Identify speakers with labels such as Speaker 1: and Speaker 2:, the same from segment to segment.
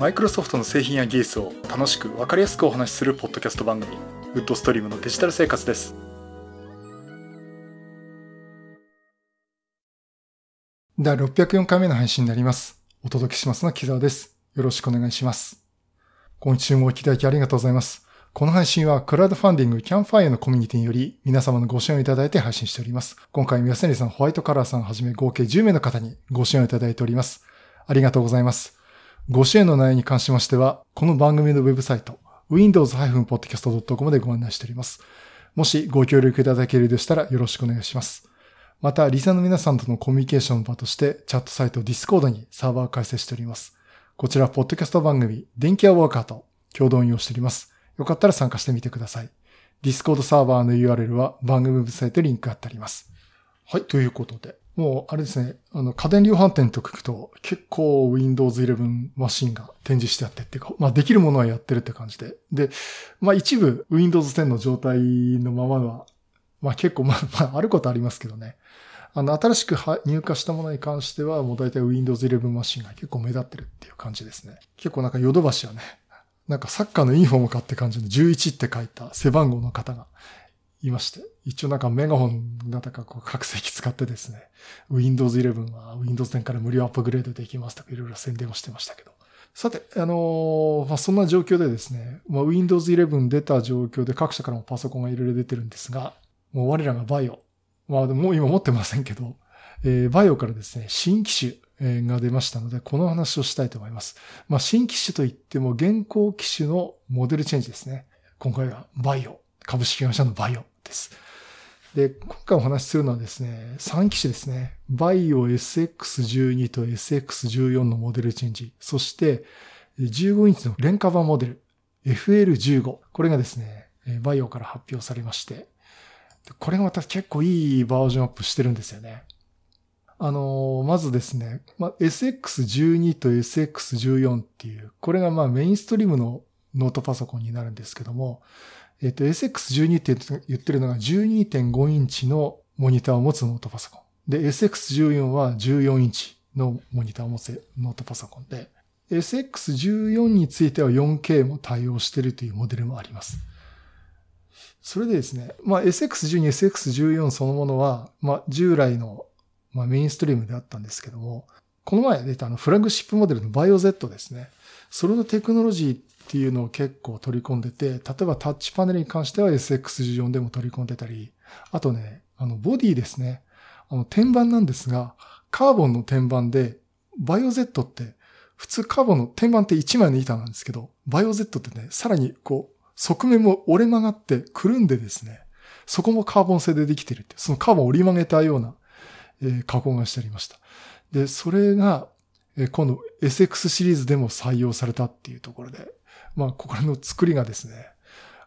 Speaker 1: マイクロソフトの製品や技術を楽しく分かりやすくお話しするポッドキャスト番組ウッドストリームのデジタル生活です
Speaker 2: 第604回目の配信になりますお届けしますのは木澤ですよろしくお願いします今週もお聞きいただきありがとうございますこの配信はクラウドファンディングキャンファイアのコミュニティにより皆様のご支援をいただいて配信しております。今回、宮瀬さん、ホワイトカラーさんはじめ合計10名の方にご支援をいただいております。ありがとうございます。ご支援の内容に関しましては、この番組のウェブサイト、windows-podcast.com でご案内しております。もしご協力いただけるでしたらよろしくお願いします。また、リサの皆さんとのコミュニケーション場として、チャットサイト Discord にサーバーを開設しております。こちら、ポッドキャスト番組、電気屋ウォーカーと共同運用しております。よかったら参加してみてください。Discord サーバーの URL は番組ウェブサイトにリンク貼ってあります。はい、ということで、もう、あれですね、あの、家電量販店と聞くと、結構 Windows 11マシンが展示してあってっていうか、まあ、できるものはやってるって感じで。で、まあ、一部 Windows 10の状態のままは、まあ、結構、まあ、まあ、あることありますけどね。あの、新しく入荷したものに関しては、もう大体 Windows 11マシンが結構目立ってるっていう感じですね。結構なんかヨドバシはね、なんかサッカーのユニフォームかって感じの11って書いた背番号の方がいまして、一応なんかメガホンなんだかこう各席使ってですね、Windows 11は Windows 10から無料アップグレードできますとかいろいろ宣伝をしてましたけど。さて、あのー、まあ、そんな状況でですね、まあ、Windows 11出た状況で各社からもパソコンがいろいろ出てるんですが、もう我らがバイオ。まあ、もう今持ってませんけど、えー、バイオからですね、新機種が出ましたので、この話をしたいと思います。まあ、新機種といっても現行機種のモデルチェンジですね。今回はバイオ。株式会社のバイオです。で、今回お話しするのはですね、3機種ですね。バイオ SX12 と SX14 のモデルチェンジ。そして、15インチの廉価版モデル FL15。これがですね、バイオから発表されまして、これがまた結構いいバージョンアップしてるんですよね。あの、まずですね、まあ、SX12 と SX14 っていう、これがまあメインストリームのノートパソコンになるんですけども、えっ、と、SX12 って言ってるのが12.5インチのモニターを持つノートパソコン。で、SX14 は14インチのモニターを持つノートパソコンで、SX14 については 4K も対応してるというモデルもあります。それでですね、まあ、SX12、SX14 そのものは、まあ、従来の、まあ、メインストリームであったんですけども、この前出たあのフラグシップモデルの BioZ ですね。それのテクノロジーっていうのを結構取り込んでて、例えばタッチパネルに関しては SX14 でも取り込んでたり、あとね、あの、ボディですね。あの、天板なんですが、カーボンの天板で、バイオ Z って、普通カーボンの天板って1枚の板なんですけど、バイオ Z ってね、さらにこう、側面も折れ曲がってくるんでですね、そこもカーボン製でできてるって、そのカーボン折り曲げたような、えー、加工がしてありました。で、それが、えー、今度 SX シリーズでも採用されたっていうところで、まあ、ここの作りがですね、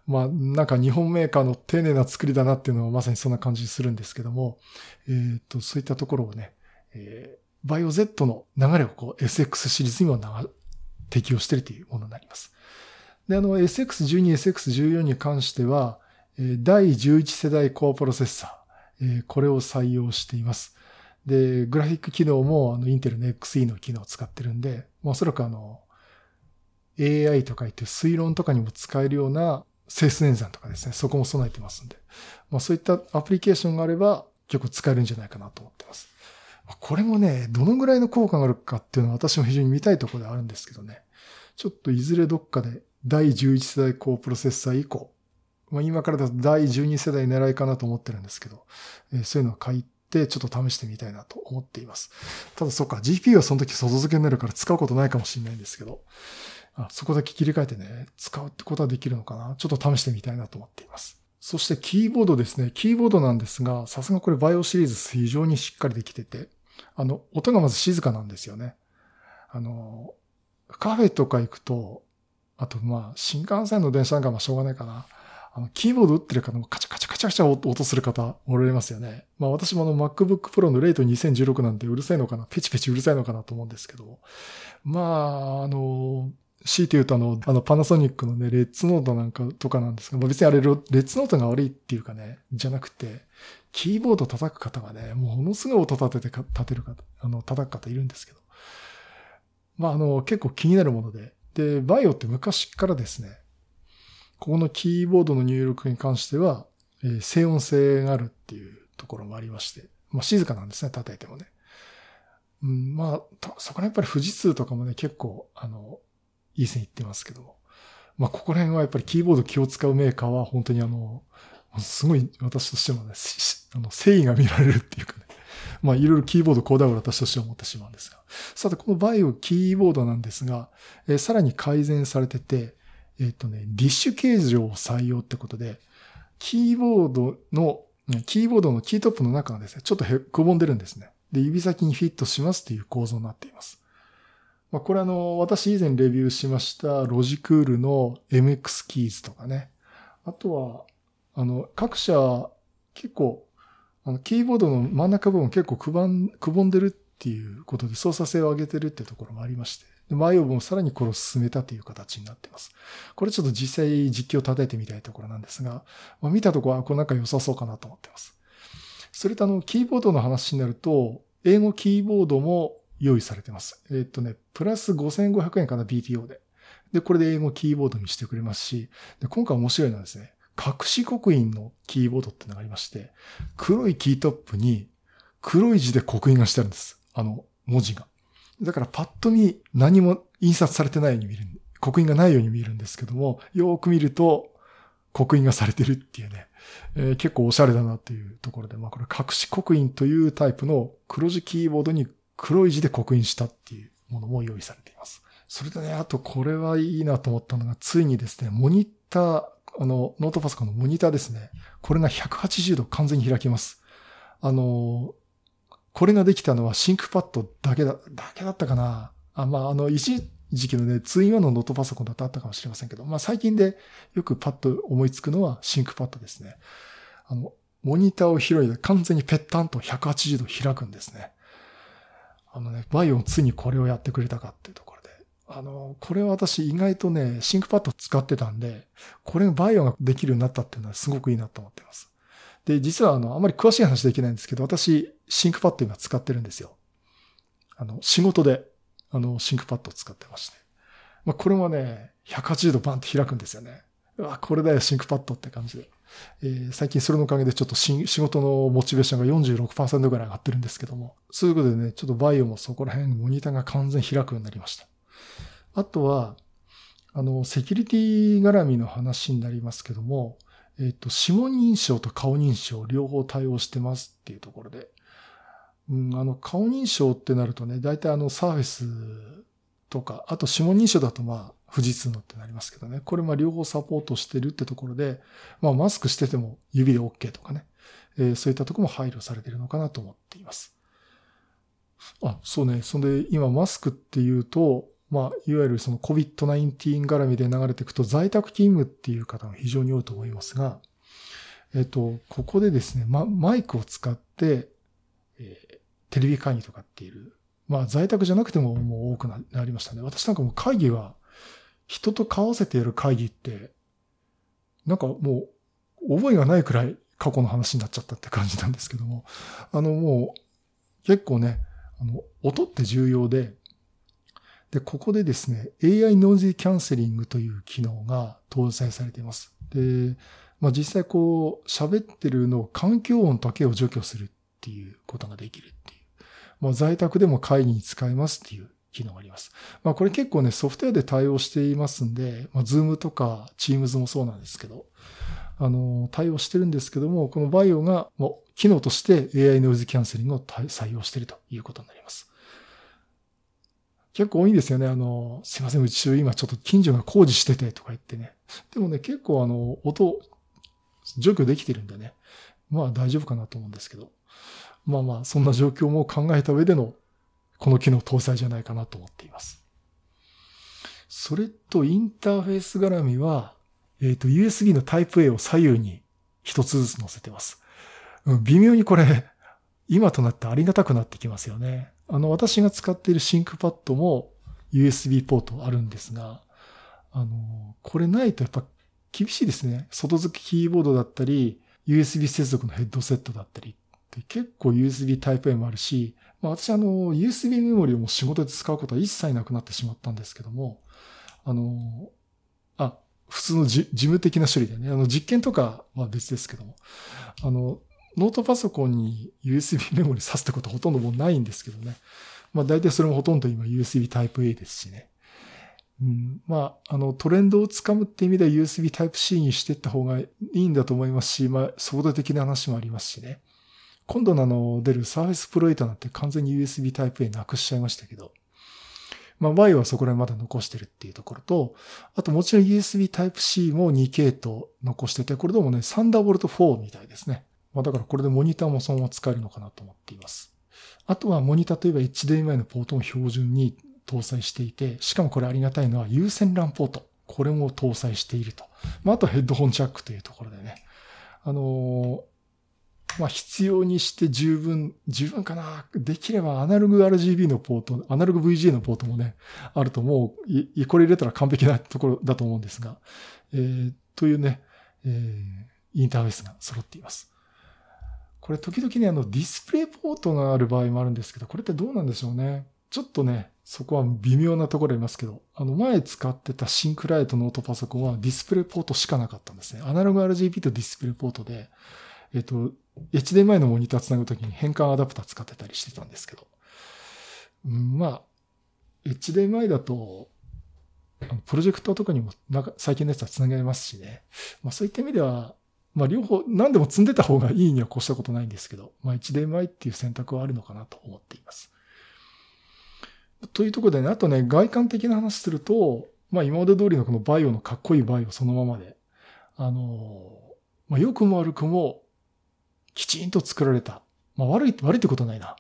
Speaker 2: まあ、なんか日本メーカーの丁寧な作りだなっていうのはまさにそんな感じするんですけども、えっ、と、そういったところをね、えー、バイオ Z の流れをこう SX シリーズにも適用しているというものになります。で、あの SX12、SX14 に関しては、第11世代コアプロセッサー、これを採用しています。で、グラフィック機能もあのインテルの XE の機能を使ってるんで、おそらくあの、AI とか言って推論とかにも使えるような整数演算とかですね、そこも備えてますんで、まあそういったアプリケーションがあれば結構使えるんじゃないかなと思ってます。これもね、どのぐらいの効果があるかっていうのは私も非常に見たいところであるんですけどね、ちょっといずれどっかで第11世代高プロセッサー以降、まあ、今からだと第12世代狙いかなと思ってるんですけど、えー、そういうのを書いてちょっと試してみたいなと思っています。ただそっか、GPU はその時外付けになるから使うことないかもしれないんですけど、あそこだけ切り替えてね、使うってことはできるのかなちょっと試してみたいなと思っています。そしてキーボードですね。キーボードなんですが、さすがこれバイオシリーズ非常にしっかりできてて、あの、音がまず静かなんですよね。あの、カフェとか行くと、あとまあ、新幹線の電車なんかはしょうがないかな。あの、キーボード打ってる方もカチャカチャカチャカチャ音する方おられますよね。まあ私もあの MacBook Pro のレート2016なんてうるさいのかな、ペチペチうるさいのかなと思うんですけど、まあ、あの、強いて言うとあの、あのパナソニックのね、レッツノートなんかとかなんですが、ま、別にあれレッツノートが悪いっていうかね、じゃなくて、キーボード叩く方がね、ものすごい音立てて立てる方、あの、叩く方いるんですけど。まあ、あの、結構気になるもので、で、バイオって昔からですね、ここのキーボードの入力に関しては、えー、静音性があるっていうところもありまして、まあ静かなんですね、叩いてもね。うん、まあ、そこらやっぱり富士通とかもね、結構、あの、いい線いってますけど。まあ、ここら辺はやっぱりキーボード気を使うメーカーは本当にあの、すごい私としてもね、あの、誠意が見られるっていうかね。まあ、いろいろキーボードこうだわ私としては思ってしまうんですが。さて、このバイオキーボードなんですが、えー、さらに改善されてて、えっ、ー、とね、ディッシュ形状を採用ってことで、キーボードの、キーボードのキートップの中がですね、ちょっとへくぼんでるんですね。で、指先にフィットしますっていう構造になっています。まあ、これあの、私以前レビューしましたロジクールの MX キーズとかね。あとは、あの、各社結構、あの、キーボードの真ん中部分結構くばん、くぼんでるっていうことで操作性を上げてるってところもありまして。で、前をもさらにこれを進めたという形になっています。これちょっと実際実況を立ててみたいところなんですが、まあ、見たとこはこれなんか良さそうかなと思っています。それとあの、キーボードの話になると、英語キーボードも用意されてます。えっとね、プラス5500円かな、BTO で。で、これで英語キーボードにしてくれますし、で今回面白いのはですね、隠し刻印のキーボードってのがありまして、黒いキートップに黒い字で刻印がしてあるんです。あの、文字が。だからパッと見何も印刷されてないように見える。刻印がないように見えるんですけども、よーく見ると刻印がされてるっていうね、えー、結構おしゃれだなっていうところで、まあこれ隠し刻印というタイプの黒字キーボードに黒い字で刻印したっていうものも用意されています。それとね、あとこれはいいなと思ったのが、ついにですね、モニター、あの、ノートパソコンのモニターですね。これが180度完全に開きます。あの、これができたのは ThinkPad だけだ、だけだったかな。あまあ、あの、一時期のね、 two in one のノートパソコンだとあったかもしれませんけど、まあ最近でよくパッと思いつくのは ThinkPad ですね。あの、モニターを開いて完全にペッタンと180度開くんですね。あのね、 VAIO ついにこれをやってくれたかっていうところで。あの、これは私意外とね、 ThinkPad 使ってたんで、これ VAIO ができるようになったっていうのはすごくいいなと思ってます。で、実はあの、あまり詳しい話できないんですけど、私、 ThinkPad 今使ってるんですよ。あの、仕事で、あの、 ThinkPad を使ってまして。まあ、これもね、180度バンって開くんですよね。うわ、これだよ、シンクパッドって感じで。えー、最近それのおかげでちょっと仕事のモチベーションが46%ぐらい上がってるんですけども、そういうことでね、ちょっとバイオもそこら辺モニターが完全開くようになりました。あとは、あの、セキュリティ絡みの話になりますけども、えっ、ー、と、指紋認証と顔認証両方対応してますっていうところで、うん、あの、顔認証ってなるとね、大体あの、サーフェスとか、あと指紋認証だとまあ、富士通のってなりますけどね。これまあ両方サポートしてるってところで、まあマスクしてても指で OK とかね。えー、そういったとこも配慮されてるのかなと思っています。あ、そうね。そんで今マスクっていうと、まあ、いわゆるその COVID-19 絡みで流れていくと在宅勤務っていう方が非常に多いと思いますが、えっと、ここでですね、ま、マイクを使って、えー、テレビ会議とかっていう、まあ在宅じゃなくてももう多くなりましたね。私なんかも会議は人と交わせてやる会議って、なんかもう覚えがないくらい過去の話になっちゃったって感じなんですけども、あのもう結構ね、あの、音って重要で、で、ここでですね、AI ノイズキャンセリングという機能が搭載されています。で、まあ実際こう喋ってるのを環境音だけを除去するっていうことができるっていう。まあ在宅でも会議に使えますっていう機能があります。まあこれ結構ね、ソフトウェアで対応していますんで、まあ Zoom とか Teams もそうなんですけど、あの、対応してるんですけども、このバイオが、もう機能として AI ノイズキャンセリングを採用しているということになります。結構多いんですよね。あの、すいません、うち今ちょっと近所が工事しててとか言ってね。でもね、結構あの、音、除去できてるんでね。まあ大丈夫かなと思うんですけど。まあまあ、そんな状況も考えた上でのこの機能搭載じゃないかなと思っています。それとインターフェース絡みは、えっ、ー、と、USB のタイプ A を左右に一つずつ載せてます。微妙にこれ、今となってありがたくなってきますよね。あの、私が使っているシンクパッドも USB ポートあるんですが、あの、これないとやっぱ厳しいですね。外付けキーボードだったり、USB 接続のヘッドセットだったり結構 USB タイプ A もあるし、まあ、私あの、USB メモリをも仕事で使うことは一切なくなってしまったんですけども、あの、あ、普通の事務的な処理でね、あの実験とかは別ですけども、あの、ノートパソコンに USB メモリ挿すってことほとんどもうないんですけどね。まあ大体それもほとんど今 USB Type-A ですしね。うん、まあ、あの、トレンドをつかむって意味では USB Type-C にしていった方がいいんだと思いますし、まあ、速度的な話もありますしね。今度のあの、出る Surface Pro 8なんて完全に USB Type-A なくしちゃいましたけど、まあ、Y はそこら辺まだ残してるっていうところと、あともちろん USB Type-C も2系統残してて、これでもね、Thunderbolt 4みたいですね。まあ、だからこれでモニターもそのまま使えるのかなと思っています。あとはモニターといえば HDMI のポートも標準に搭載していて、しかもこれありがたいのは有線 LAN ポート。これも搭載していると。まあ、あとヘッドホンジャックというところでね。あの、まあ、必要にして十分、十分かな。できればアナログ RGB のポート、アナログ VGA のポートもね、あるともう、い、これ入れたら完璧なところだと思うんですが、えー、というね、えー、インターフェースが揃っています。これ時々ね、あのディスプレイポートがある場合もあるんですけど、これってどうなんでしょうね。ちょっとね、そこは微妙なところありますけど、あの前使ってたシンクライトノートパソコンはディスプレイポートしかなかったんですね。アナログ RGB とディスプレイポートで、えっと、HDMI のモニターつなぐときに変換アダプター使ってたりしてたんですけど、まあ、HDMI だと、プロジェクターとかにもなんか最近のやつは繋げますしね。まあそういった意味では、まあ両方、何でも積んでた方がいいには越したことないんですけど、まあ HDMI っていう選択はあるのかなと思っています。というところでね、あとね、外観的な話すると、まあ今まで通りのこのバイオのかっこいいバイオそのままで、あの、まあ良くも悪くもきちんと作られた。まあ悪い、悪いってことないな。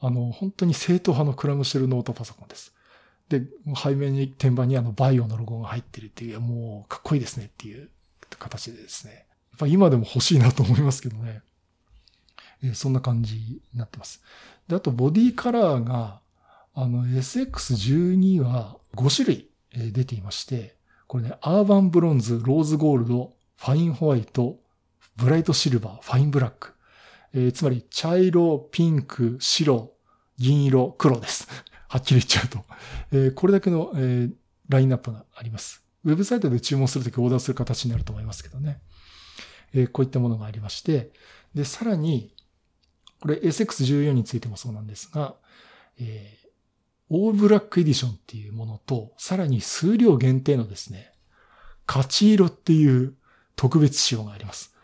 Speaker 2: あの、本当に正統派のクラムシェルノートパソコンです。で、背面に、天板にあの VAIO のロゴが入ってるっていう、もうかっこいいですねっていう形でですね。やっぱ今でも欲しいなと思いますけどね。え、そんな感じになってます。で、あとボディカラーが、あの SX12 は5種類出ていまして、これね、アーバンブロンズ、ローズゴールド、ファインホワイト、ブライトシルバー、ファインブラック。えー、つまり、茶色、ピンク、白、銀色、黒です。はっきり言っちゃうと。えー、これだけの、えー、ラインナップがあります。ウェブサイトで注文するときオーダーする形になると思いますけどね。えこういったものがありまして、で、さらに、これ SX14 についてもそうなんですが、えー、オーブラックエディションっていうものと、さらに数量限定のですね、勝ち色っていう特別仕様があります。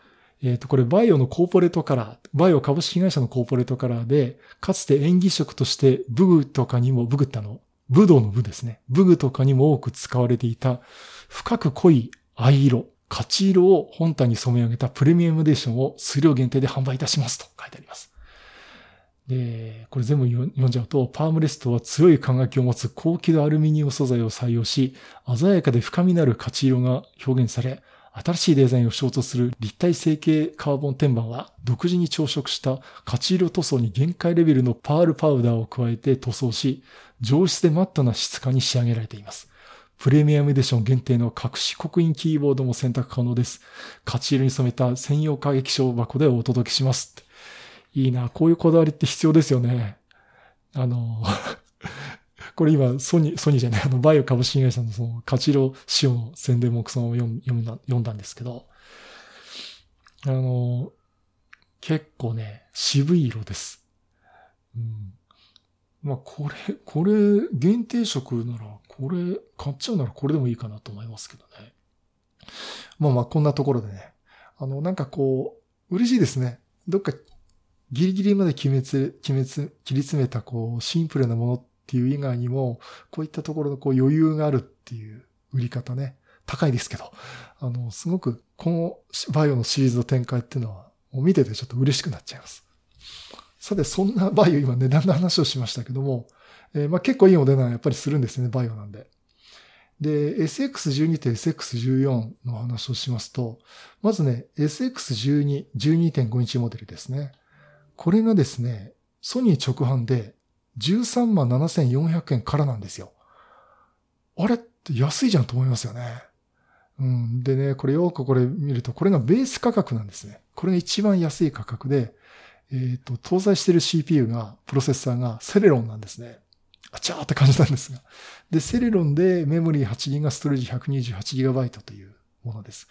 Speaker 2: えっ、ー、と、これバイオのコーポレートカラー、バイオ株式会社のコーポレートカラーで、かつて演技色としてブグとかにも、ブグったの、ブドウのブですね。ブグとかにも多く使われていた深く濃い藍色。勝色を本体に染め上げたプレミアムデーションを数量限定で販売いたしますと書いてあります。で、これ全部読んじゃうと、パームレストは強い輝きを持つ高輝度アルミニウム素材を採用し、鮮やかで深みのある勝色が表現され、新しいデザインを象徴する立体成形カーボン天板は独自に朝食した勝色塗装に限界レベルのパールパウダーを加えて塗装し、上質でマットな質感に仕上げられています。プレミアムエディション限定の隠し刻印キーボードも選択可能です。勝ち色に染めた専用過激賞箱でお届けします。いいな、こういうこだわりって必要ですよね。あの、これ今、ソニー、ソニーじゃない、あの、バイオ株式会社のその、勝ち色仕様の宣伝もその読んだ、読んだんですけど、あの、結構ね、渋い色です。うん。まあ、これ、これ、限定色なら、これ、買っちゃうならこれでもいいかなと思いますけどね。まあまあ、こんなところでね。あの、なんかこう、嬉しいですね。どっか、ギリギリまで決めつ、決めつ、切り詰めた、こう、シンプルなものっていう以外にも、こういったところのこう余裕があるっていう売り方ね。高いですけど。あの、すごく、このバイオのシリーズの展開っていうのは、見ててちょっと嬉しくなっちゃいます。さて、そんなバイオ今値段の話をしましたけども、えー、まあ結構いいお値段やっぱりするんですね、バイオなんで。で、SX12 と SX14 の話をしますと、まずね、SX12、12.5インチモデルですね。これがですね、ソニー直販で13万7400円からなんですよ。あれって安いじゃんと思いますよね。うん。でね、これよくこれ見ると、これがベース価格なんですね。これが一番安い価格で、えっ、ー、と、搭載している CPU が、プロセッサーがセレロンなんですね。あちゃーって感じなんですが。で、セレロンでメモリー 8GB、ストレージ 128GB というものです。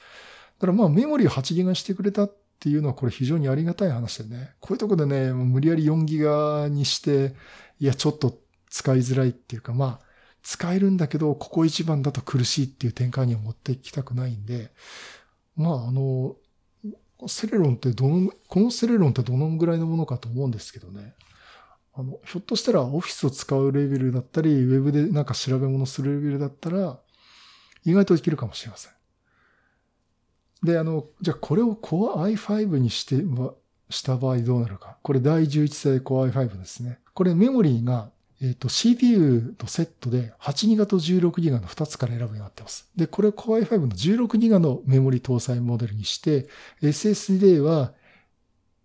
Speaker 2: だからまあメモリー 8GB してくれたっていうのはこれ非常にありがたい話でね。こういうとこでね、無理やり 4GB にして、いや、ちょっと使いづらいっていうか、まあ、使えるんだけど、ここ一番だと苦しいっていう展開には持っていきたくないんで、まあ、あの、セレロンってどの、このセレロンってどのぐらいのものかと思うんですけどね。あの、ひょっとしたらオフィスを使うレベルだったり、ウェブでなんか調べ物するレベルだったら、意外とできるかもしれません。で、あの、じゃあこれを Core i5 にして、した場合どうなるか。これ第11世代 Core i5 ですね。これメモリーがえっ、ー、と、CPU とセットで 8GB と 16GB の2つから選ぶようになってます。で、これ Core i5 の 16GB のメモリ搭載モデルにして、SSD は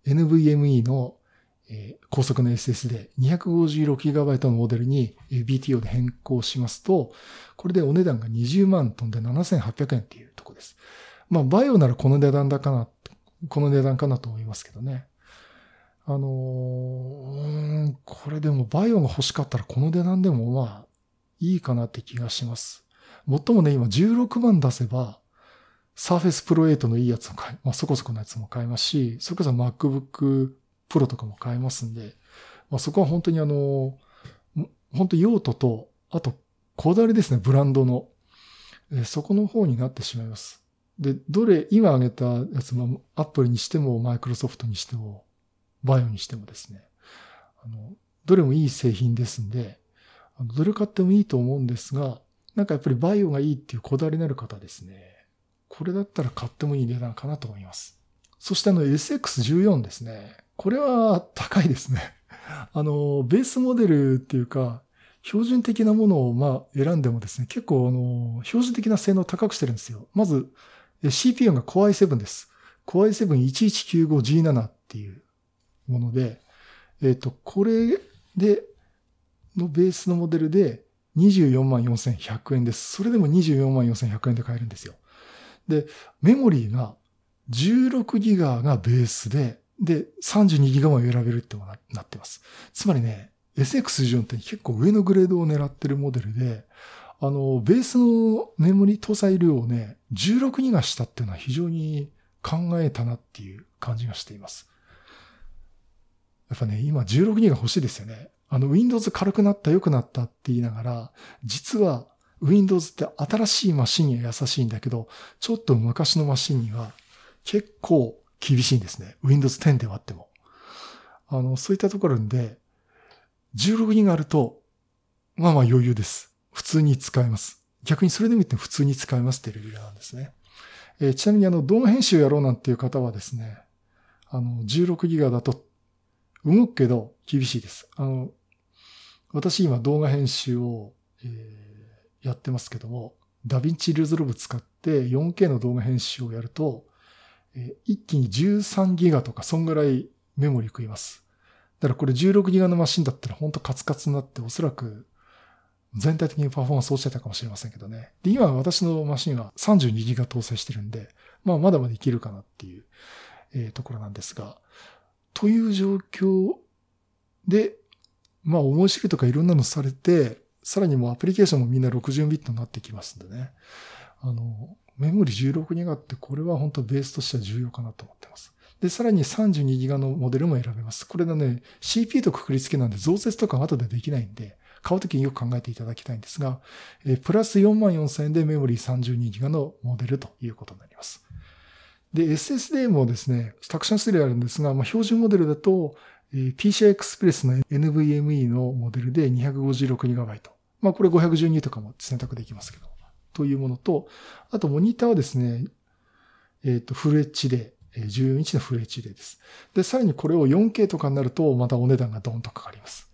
Speaker 2: NVMe の、えー、高速の SSD 256GB のモデルに BTO で変更しますと、これでお値段が20万飛んで7800円っていうとこです。まあ、バイオならこの値段だかなっ、この値段かなと思いますけどね。あのー、これでもバイオが欲しかったらこの値段でもまあいいかなって気がします。もっともね、今16万出せば、サーフェスプロ8のいいやつも買え、まあそこそこのやつも買えますし、それこそ MacBook Pro とかも買えますんで、まあそこは本当にあの、本当用途と、あと、こだわりですね、ブランドの。えそこの方になってしまいます。で、どれ、今挙げたやつも、Apple にしても、Microsoft にしても、バイオにしてもですね、あの、どれもいい製品ですんで、どれ買ってもいいと思うんですが、なんかやっぱりバイオがいいっていうこだわりのある方ですね。これだったら買ってもいい値段かなと思います。そしてあの SX14 ですね。これは高いですね。あの、ベースモデルっていうか、標準的なものをまあ選んでもですね、結構あの、標準的な性能を高くしてるんですよ。まず、CPU が Core i7 です。Core i7-1195G7 っていうもので、えっ、ー、と、これで、のベースのモデルで244,100円です。それでも244,100円で買えるんですよ。で、メモリーが16ギガがベースで、で、32ギガも選べるってなってます。つまりね、SX14 って結構上のグレードを狙ってるモデルで、あの、ベースのメモリ搭載量をね、16ギガしたっていうのは非常に考えたなっていう感じがしています。やっぱね、今16ギガ欲しいですよね。あの、Windows 軽くなった、良くなったって言いながら、実は Windows って新しいマシンには優しいんだけど、ちょっと昔のマシンには結構厳しいんですね。Windows 10ではあっても。あの、そういったところで、16ギガあると、まあまあ余裕です。普通に使えます。逆にそれでも言って普通に使えますっていうレベルなんですね。えー、ちなみにあの、動画編集やろうなんていう方はですね、あの、16ギガだと動くけど厳しいです。あの、私今動画編集を、えー、やってますけども、 DaVinci Resolve 使って 4K の動画編集をやると、えー、一気に13ギガとかそんぐらいメモリ食います。だからこれ16ギガのマシンだったらほんとカツカツになっておそらく全体的にパフォーマンス落ちてたかもしれませんけどね。で、今私のマシンは32ギガ搭載してるんで、まあまだまだいけるかなっていう、えー、ところなんですが、という状況で、まあ面白いとかいろんなのされて、さらにもうアプリケーションもみんな60ビットになってきますんでね。あの、メモリ16ギガってこれは本当ベースとしては重要かなと思ってます。で、さらに32ギガのモデルも選べます。これがね、CPU とくくりつけなんで増設とか後でできないんで、買うときによく考えていただきたいんですが、えプラス44,000円でメモリー32ギガのモデルということになります。で、SSD もですね、たくさん種類あるんですが、まあ、標準モデルだと、えー、PCI Express の NVMe のモデルで 256GB。まあ、これ512とかも選択できますけど。というものと、あとモニターはですね、えっ、ー、と、フル HD、14インチのフル HD です。で、さらにこれを 4K とかになると、またお値段がドーンとかかります。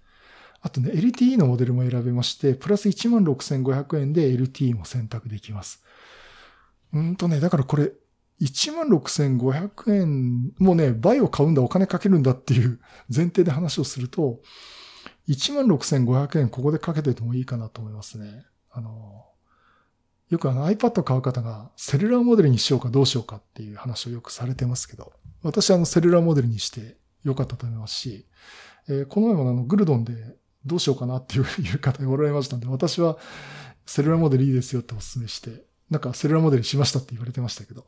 Speaker 2: あとね、LTE のモデルも選べまして、プラス16,500円で LTE も選択できます。うんとね、だからこれ、16,500円、もうね、倍を買うんだ、お金かけるんだっていう 前提で話をすると、16,500円ここでかけててもいいかなと思いますね。あの、よくあの iPad 買う方がセルラーモデルにしようかどうしようかっていう話をよくされてますけど、私はあのセルラーモデルにしてよかったと思いますし、えー、この前もあのグルドンでどうしようかなっていう方がおられましたんで、私はセルラーモデルいいですよってお勧めして、なんかセルラーモデルしましたって言われてましたけど、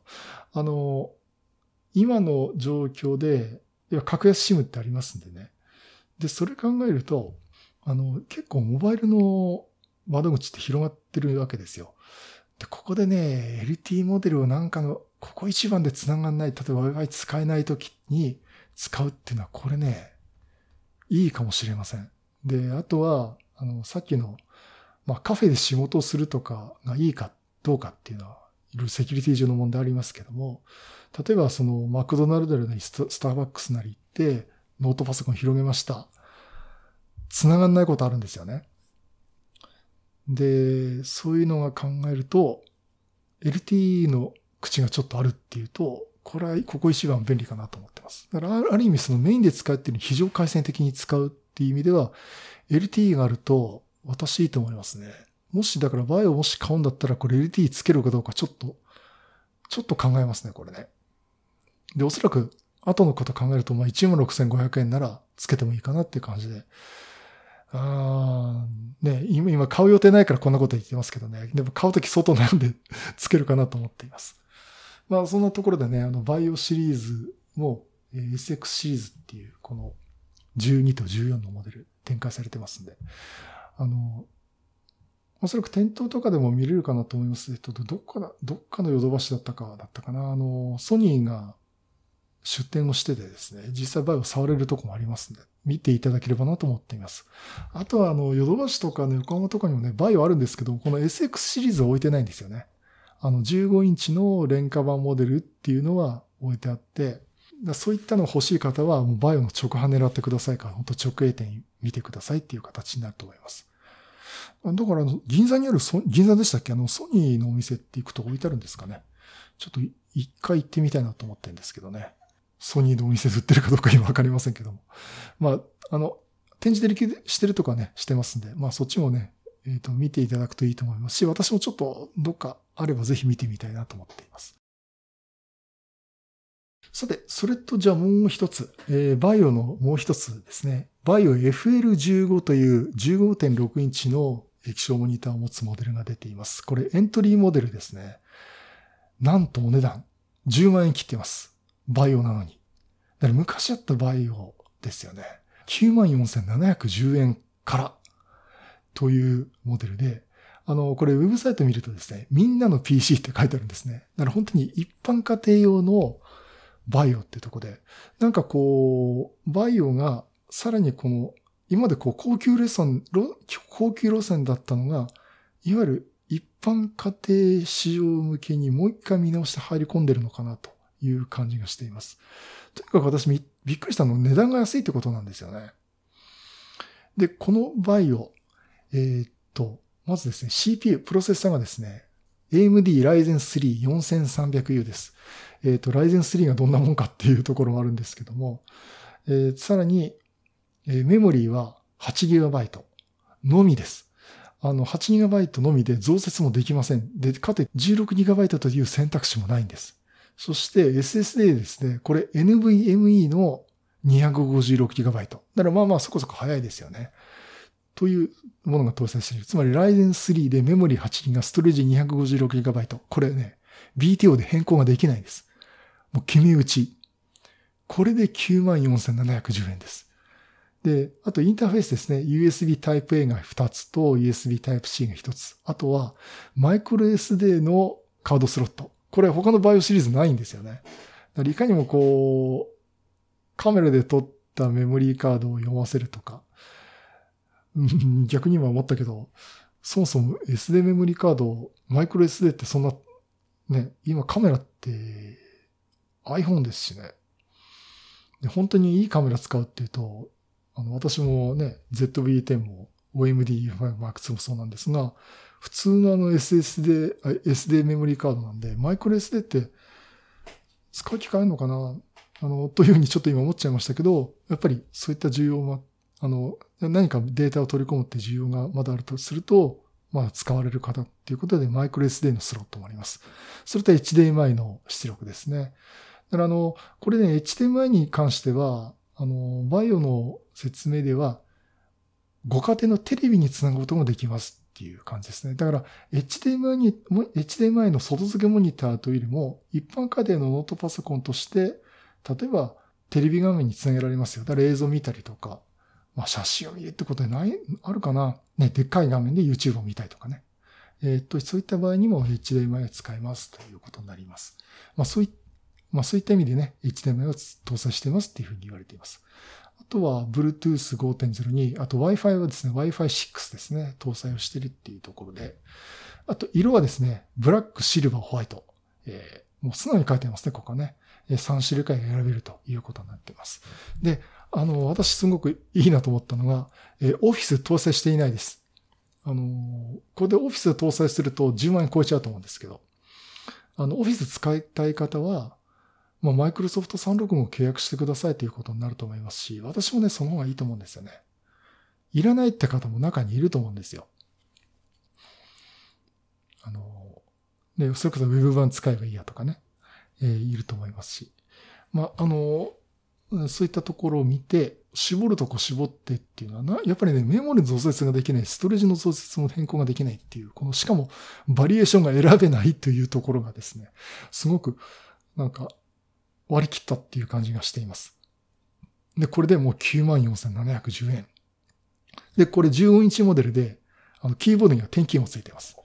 Speaker 2: あの、今の状況で、いや、格安 SIM ってありますんでね。で、それ考えると、あの、結構モバイルの窓口って広がってるわけですよ。で、ここでね、LT モデルをなんかの、ここ一番で繋がんない、例えば Wi-Fi 使えない時に使うっていうのは、これね、いいかもしれません。で、あとは、あの、さっきの、まあ、カフェで仕事をするとかがいいかどうかっていうのは、いろいろセキュリティ上の問題ありますけども、例えばそのマクドナルドなりスターバックスなり行って、ノートパソコン広げました。繋がんないことあるんですよね。で、そういうのが考えると、LTE の口がちょっとあるっていうと、これはここ一番便利かなと思ってます。だからある意味そのメインで使うってる非常回線的に使うっていう意味では、LTE があると私いいと思いますね。もしだからバイオもし買うんだったらこれ LTE つけるかどうかちょっと、ちょっと考えますね、これね。で、おそらく後のこと考えると、まあ16,500円ならつけてもいいかなっていう感じで。あね、今、今買う予定ないからこんなこと言ってますけどね。でも買うとき相当悩んでつけるかなと思っています。まあそんなところでね、あの、バイオシリーズも、え、SX シリーズっていう、この12と14のモデル展開されてますんで、あの、おそらく店頭とかでも見れるかなと思います。えっと、どっかだ、どっかのヨドバシだったかだったかな。あの、ソニーが出店をしててですね、実際バイオ触れるとこもありますんで、見ていただければなと思っています。あとは、あの、ヨドバシとかね、横浜とかにもね、バイオあるんですけど、この SX シリーズは置いてないんですよね。あの、15インチの廉価版モデルっていうのは置いてあって、そういったの欲しい方は、もうバイオの直販狙ってくださいから、本当直営店見てくださいっていう形になると思います。だから、銀座にある銀座でしたっけ？あの、ソニーのお店って行くと置いてあるんですかね？ちょっと一回行ってみたいなと思ってるんですけどね。ソニーのお店で売ってるかどうか今わかりませんけども。まあ、あの、展示でしてるとかね、してますんで、まあそっちもね、えっ、ー、と、見ていただくといいと思いますし、私もちょっとどっかあればぜひ見てみたいなと思っています。さて、それとじゃあもう一つ、えー、バイオのもう一つですね。バイオ FL15 という15.6インチの液晶モニターを持つモデルが出ています。これエントリーモデルですね。なんとお値段10万円切ってます。バイオなのに。だから昔あったバイオですよね。94,710円からというモデルで、あの、これウェブサイト見るとですね、みんなの PC って書いてあるんですね。だから本当に一般家庭用のバイオってとこで、なんかこう、バイオがさらにこの、今までこう高級路線、高級路線だったのが、いわゆる一般家庭市場向けにもう一回見直して入り込んでるのかなという感じがしています。とにかく私びっくりしたのは値段が安いってことなんですよね。で、このバイオ、えー、っと、まずですね、CPU、プロセッサーがですね、AMD Ryzen 3 4300U です。えー、っと、Ryzen 3がどんなもんかっていうところもあるんですけども、えー、さらに、えー、メモリーは 8GB のみです。あの、8GB のみで増設もできません。で、かて 16GB という選択肢もないんです。そして SSD ですね、これ NVMe の 256GB。だからまあまあそこそこ早いですよね。というものが搭載している。つまり Ryzen 3でメモリー8ギガ、ストレージ 256GB。これね、BTO で変更ができないです。もう決め打ち。これで94,710円です。で、あとインターフェースですね。USB Type-A が2つと USB Type-C が1つ。あとは、マイクロ SD のカードスロット。これ他のバイオシリーズないんですよね。いかにもこう、カメラで撮ったメモリーカードを読ませるとか、逆に今思ったけど、そもそも SD メモリカード、マイクロ SD ってそんな、ね、今カメラって iPhone ですしね。で本当にいいカメラ使うっていうと、あの、私もね、ZV-10 も OMD5Max もそうなんですが、普通のあの SSD、SD メモリーカードなんで、マイクロ SD って使う機会あるのかな？あの、というふうにちょっと今思っちゃいましたけど、やっぱりそういった需要も、あっあの、何かデータを取り込むって需要がまだあるとすると、まあ使われる方っていうことでマイクロ SD のスロットもあります。それと HDMI の出力ですね。だからあの、これね、HDMI に関しては、あの、バイオの説明では、ご家庭のテレビにつなぐこともできますっていう感じですね。だから HDMI に、HDMI の外付けモニターというよりも、一般家庭のノートパソコンとして、例えばテレビ画面につなげられますよ。だから映像見たりとか、まあ写真を見るってことでない、あるかな？ね、でっかい画面で YouTube を見たいとかね。えっ、と、そういった場合にも HDMI を使えますということになります。まあそういまあそういった意味でね、HDMI を搭載してますっていうふうに言われています。あとは Bluetooth 5.0に、あと Wi-Fi はですね、Wi-Fi 6ですね、搭載をしてるっていうところで、あと色はですね、ブラック、シルバー、ホワイト。えー、もう素直に書いてますね、ここね。3種類から選べるということになっています。で、あの、私すごくいいなと思ったのが、えー、オフィス搭載していないです。あの、これでオフィス搭載すると10万円超えちゃうと思うんですけど、あの、オフィス使いたい方は、まあ、マイクロソフト36も契約してくださいということになると思いますし、私もね、その方がいいと思うんですよね。いらないって方も中にいると思うんですよ。あの、ね、それこそ Web 版使えばいいやとかね、えー、いると思いますし。まあ、あの、そういったところを見て、絞るとこ絞ってっていうのはな、やっぱりね、メモリの増設ができない、ストレージの増設も変更ができないっていう、この、しかも、バリエーションが選べないというところがですね、すごく、なんか、割り切ったっていう感じがしています。で、これでもう94,710円。で、これ14インチモデルで、あの、キーボードには点キーもついています。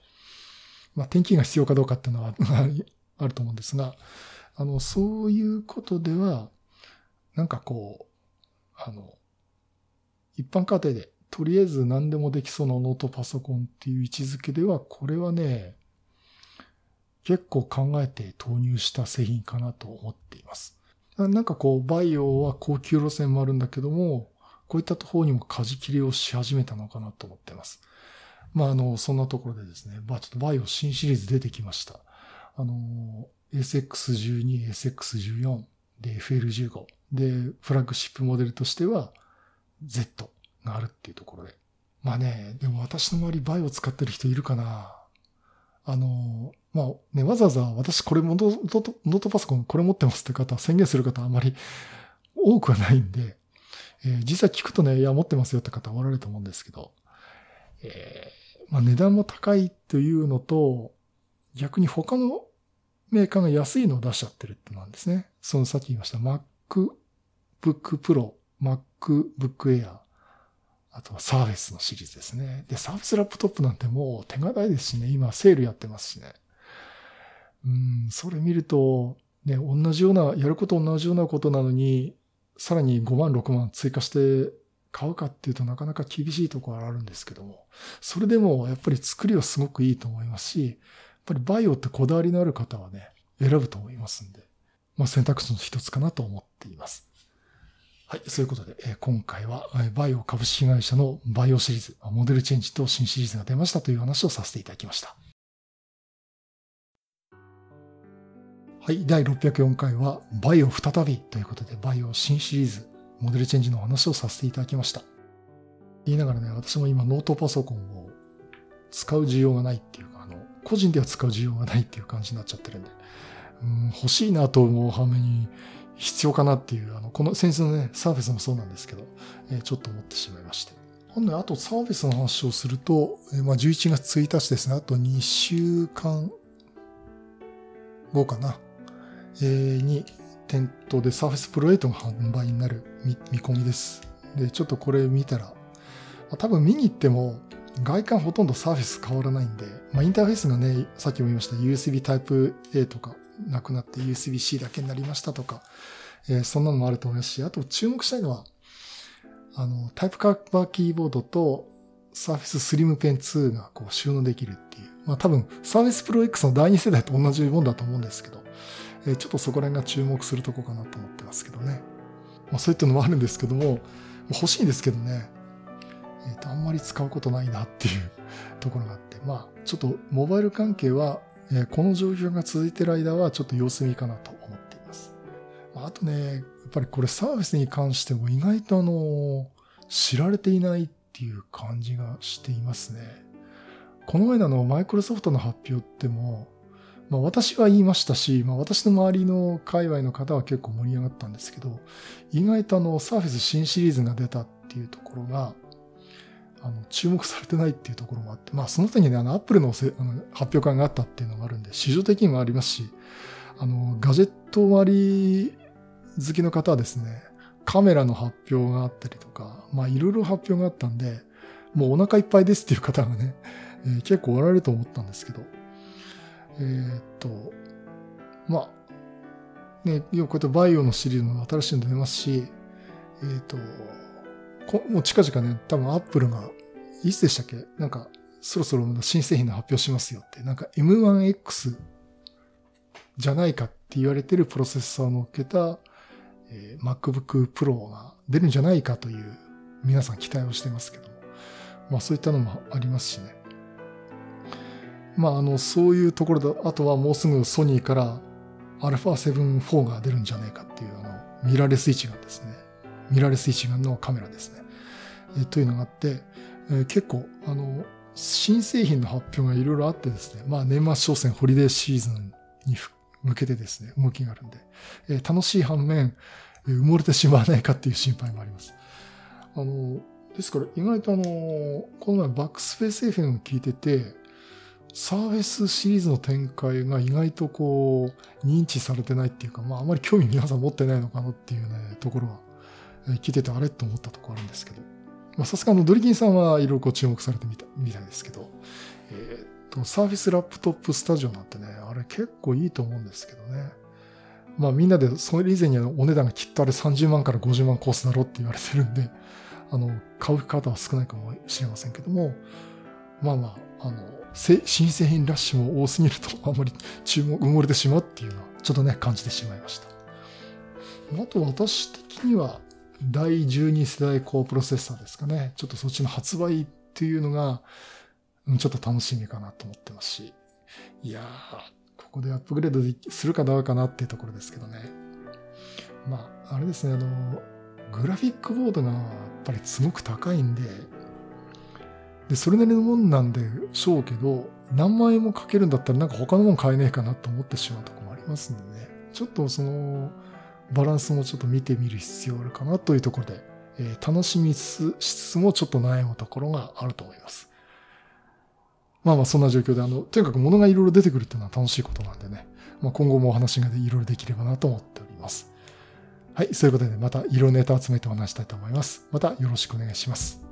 Speaker 2: まあ、点キーが必要かどうかっていうのは あると思うんですが、あの、そういうことでは、なんかこう、あの、一般家庭で、とりあえず何でもできそうなノートパソコンっていう位置づけでは、これはね、結構考えて投入した製品かなと思っています。なんかこう、バイオは高級路線もあるんだけども、こういったところにも舵切りをし始めたのかなと思っています。まあ、あの、そんなところでですね、まあ、ちょっとバイオ新シリーズ出てきました。あの、SX12、SX14 で FL15 で、フラッグシップモデルとしては Z があるっていうところで。まあね、でも私の周りバイオ使ってる人いるかなあの、まあね、わざわざ私これもノートパソコンこれ持ってますって方、宣言する方あまり 多くはないんで、えー、実際聞くとね、いや、持ってますよって方おられると思うんですけど、えー、まあ値段も高いというのと、逆に他のメーカーが安いのを出しちゃってるってなんですね。そのさっき言いました MacBook Pro、MacBook Air、あとはサーフェスのシリーズですね。で、サーフェスラップトップなんてもう手堅いですしね、今セールやってますしね。うん、それ見ると、ね、同じような、やること同じようなことなのに、さらに5万、6万追加して買うかっていうとなかなか厳しいところはあるんですけども、それでもやっぱり作りはすごくいいと思いますし、やっぱりバイオってこだわりのある方はね、選ぶと思いますんで、まあ選択肢の一つかなと思っています。はい。そういうことで、えー、今回は、 VAIO 株式会社の VAIO シリーズ、モデルチェンジと新シリーズが出ましたという話をさせていただきました。はい。第604回は、 VAIO 再びということで、 VAIO 新シリーズ、モデルチェンジの話をさせていただきました。言いながらね、私も今ノートパソコンを使う需要がないっていうか、あの、個人では使う需要がないっていう感じになっちゃってるんで、うん、欲しいなと思う反面に、必要かなっていう、あの、この先日のね、サーフェスもそうなんですけど、えー、ちょっと思ってしまいまして。ほんで、あとサーフェスの話をすると、えー、まあ、11月1日ですね、あと2週間後かな、えー、に、店頭でサーフェスプロ8が販売になる見込みです。で、ちょっとこれ見たら、まあ、多分見に行っても、外観ほとんどサーフェス変わらないんで、まあ、インターフェースがね、さっきも言いました USB Type-A とか、なくなって USB-C だけになりましたとか、えー、そんなのもあると思いますし、あと注目したいのは、あの、タイプカバーキーボードと Surface Slim Pen 2がこう収納できるっていう。まあ多分 Surface Pro X の第2世代と同じもんだと思うんですけど、えー、ちょっとそこら辺が注目するとこかなと思ってますけどね。まあそういったのもあるんですけども、欲しいんですけどね、えっ、ー、と、あんまり使うことないなっていうところがあって、まあちょっとモバイル関係はえこの状況が続いている間はちょっと様子見かなと思っています。あとね、やっぱりこれサービスに関しても意外とあの、知られていないっていう感じがしていますね。この前あのマイクロソフトの発表っても、まあ私は言いましたし、まあ私の周りの界隈の方は結構盛り上がったんですけど、意外とあのサーフェス新シリーズが出たっていうところが、あの、注目されてないっていうところもあって、まあ、その他にね、あの、アップルのせあの発表会があったっていうのがあるんで、市場的にもありますし、あの、ガジェット割り好きの方はですね、カメラの発表があったりとか、まあ、いろいろ発表があったんで、もうお腹いっぱいですっていう方がね、えー、結構おられると思ったんですけど、えー、っと、まあ、ね、要はこうやってバイオのシリーズも新しいの出ますし、えー、っと、もう近々ね、多分アップルが、いつでしたっけ？なんか、そろそろ新製品の発表しますよって、なんか M1X じゃないかって言われてるプロセッサーを乗っけた、えー、MacBook Pro が出るんじゃないかという皆さん期待をしてますけども。まあそういったのもありますしね。まああの、そういうところで、あとはもうすぐソニーから α7 4が出るんじゃないかっていうあの、ミラーレス一眼ですね。ミラーレス一眼のカメラですね。えー、というのがあって、えー、結構、あの、新製品の発表がいろいろあってですね、まあ年末商戦ホリデーシーズンに向けてですね、動きがあるんで、えー、楽しい反面、埋もれてしまわないかっていう心配もあります。あの、ですから意外とあの、この前バックスペース FM を聞いてて、サーフェスシリーズの展開が意外とこう、認知されてないっていうか、まああまり興味皆さん持ってないのかなっていうね、ところは、聞いててあれと思ったところあるんですけど。まあさすがのドリキンさんはいろいろこう注目されてみた、みたいですけど、えー、っと、サーフィスラップトップスタジオなんてね、あれ結構いいと思うんですけどね。まあみんなでそれ以前にお値段がきっとあれ30万から50万コースだろうって言われてるんで、あの、買う方は少ないかもしれませんけども、まあまあ、あの、新製品ラッシュも多すぎるとあまり 注目、埋もれてしまうっていうのはちょっとね、感じてしまいました。あと私的には第12世代高プロセッサーですかね。ちょっとそっちの発売っていうのが、ちょっと楽しみかなと思ってますし。いやー、ここでアップグレードするかどうかなっていうところですけどね。まあ、あれですね、あの、グラフィックボードがやっぱりすごく高いんで、で、それなりのもんなんでしょうけど、何万円もかけるんだったらなんか他のもん買えねえかなと思ってしまうとこもありますんでね。ちょっとその、バランスもちょっと見てみる必要あるかなというところで、えー、楽しみつつもちょっと悩むところがあると思います。まあまあそんな状況で、あの、とにかく物がいろいろ出てくるっていうのは楽しいことなんでね、まあ今後もお話がいろいろできればなと思っております。はい、そういうことでまた色ネタ集めてお話したいと思います。またよろしくお願いします。